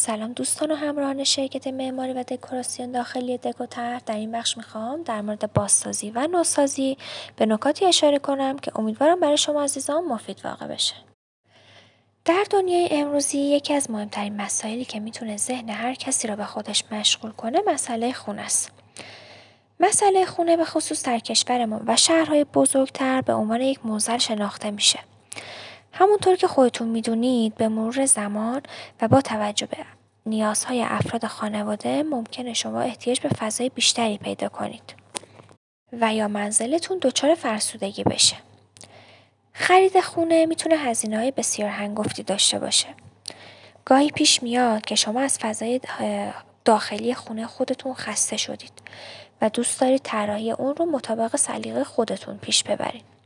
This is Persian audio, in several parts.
سلام دوستان و همراهان شرکت معماری و دکوراسیون داخلی دکوتر در این بخش می‌خوام در مورد بازسازی و نوسازی به نکاتی اشاره کنم که امیدوارم برای شما عزیزان مفید واقع بشه. در دنیای امروزی یکی از مهمترین مسائلی که می‌تونه ذهن هر کسی را به خودش مشغول کنه مسئله خونه است. مسئله خونه به خصوص در کشورمان و شهرهای بزرگتر به عنوان یک موزل شناخته میشه. همونطور که خودتون می‌دونید به مرور زمان و با توجه به نیازهای افراد خانواده ممکنه شما احتیاج به فضای بیشتری پیدا کنید و یا منزلتون دچار فرسودگی بشه. خرید خونه می‌تونه هزینه های بسیار هنگفتی داشته باشه. گاهی پیش میاد که شما از فضای داخلی خونه خودتون خسته شدید و دوست دارید طراحی اون رو مطابق سلیقه خودتون پیش ببرید.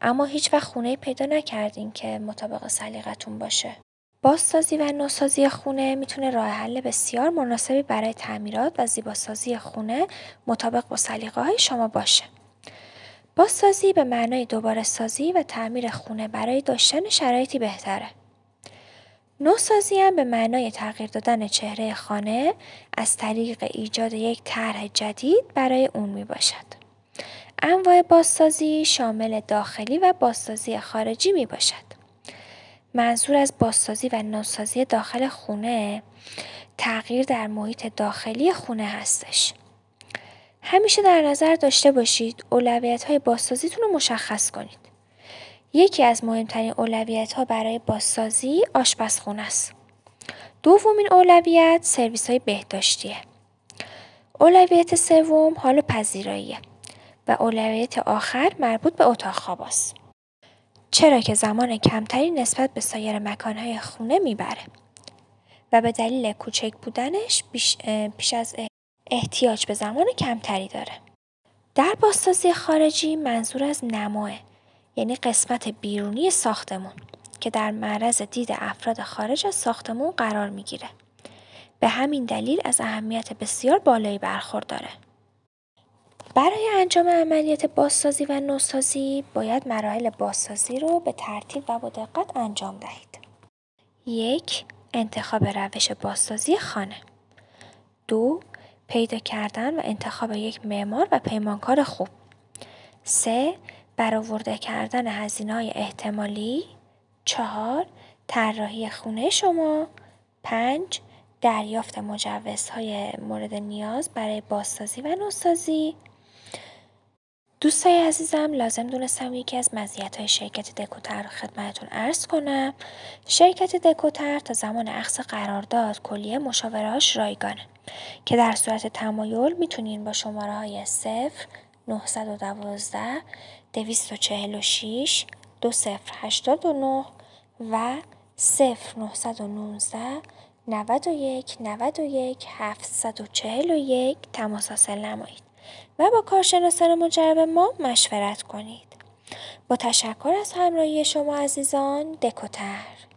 اما هیچ وقت خونه پیدا نکردین که مطابق سلیقتون باشه. بازسازی و نوسازی خونه می‌تونه راه حل بسیار مناسبی برای تعمیرات و زیباسازی خونه مطابق با سلیقه های شما باشه. بازسازی به معنای دوباره سازی و تعمیر خونه برای داشتن شرایطی بهتره. نوسازی هم به معنای تغییر دادن چهره خانه از طریق ایجاد یک طرح جدید برای اون می باشد. انواع بازسازی شامل داخلی و بازسازی خارجی می باشد. منظور از بازسازی و نوسازی داخل خونه تغییر در محیط داخلی خونه هستش. همیشه در نظر داشته باشید اولویت های بازسازیتون رو مشخص کنید. یکی از مهمترین اولویت ها برای بازسازی آشپزخونه است. دومین اولویت سرویس های بهداشتیه. اولویت سوم حال پذیراییه. و اولویت آخر مربوط به اتاق خواب است. چرا که زمان کمتری نسبت به سایر مکانهای خونه می‌بره و به دلیل کوچک بودنش پیش از احتیاج به زمان کمتری داره. در بازسازی خارجی منظور از نماه یعنی قسمت بیرونی ساختمون که در معرض دید افراد خارج از ساختمون قرار می‌گیره. به همین دلیل از اهمیت بسیار بالایی برخورداره. برای انجام عملیات بازسازی و نوسازی باید مراحل بازسازی رو به ترتیب و با دقت انجام دهید. یک انتخاب روش بازسازی خانه. دو پیدا کردن و انتخاب یک معمار و پیمانکار خوب. سه برآورده کردن هزینه‌های احتمالی. چهار طراحی خونه شما. پنج دریافت مجوزهای مورد نیاز برای بازسازی و نوسازی. دوستای عزیزم لازم دونستم یکی از های شرکت دکوتر رو خدمتتون عرض کنم. شرکت دکوتر تا زمان اخص قرارداد کلیه مشاورهاش رایگانه. که در صورت تمایل می‌تونین با شماره های 0 912 246 2089 و 0 919 91 91 741 تماس حاصل نمایید. و با کارشناسان مجرب ما مشورت کنید. با تشکر از همراهی شما عزیزان دکوتر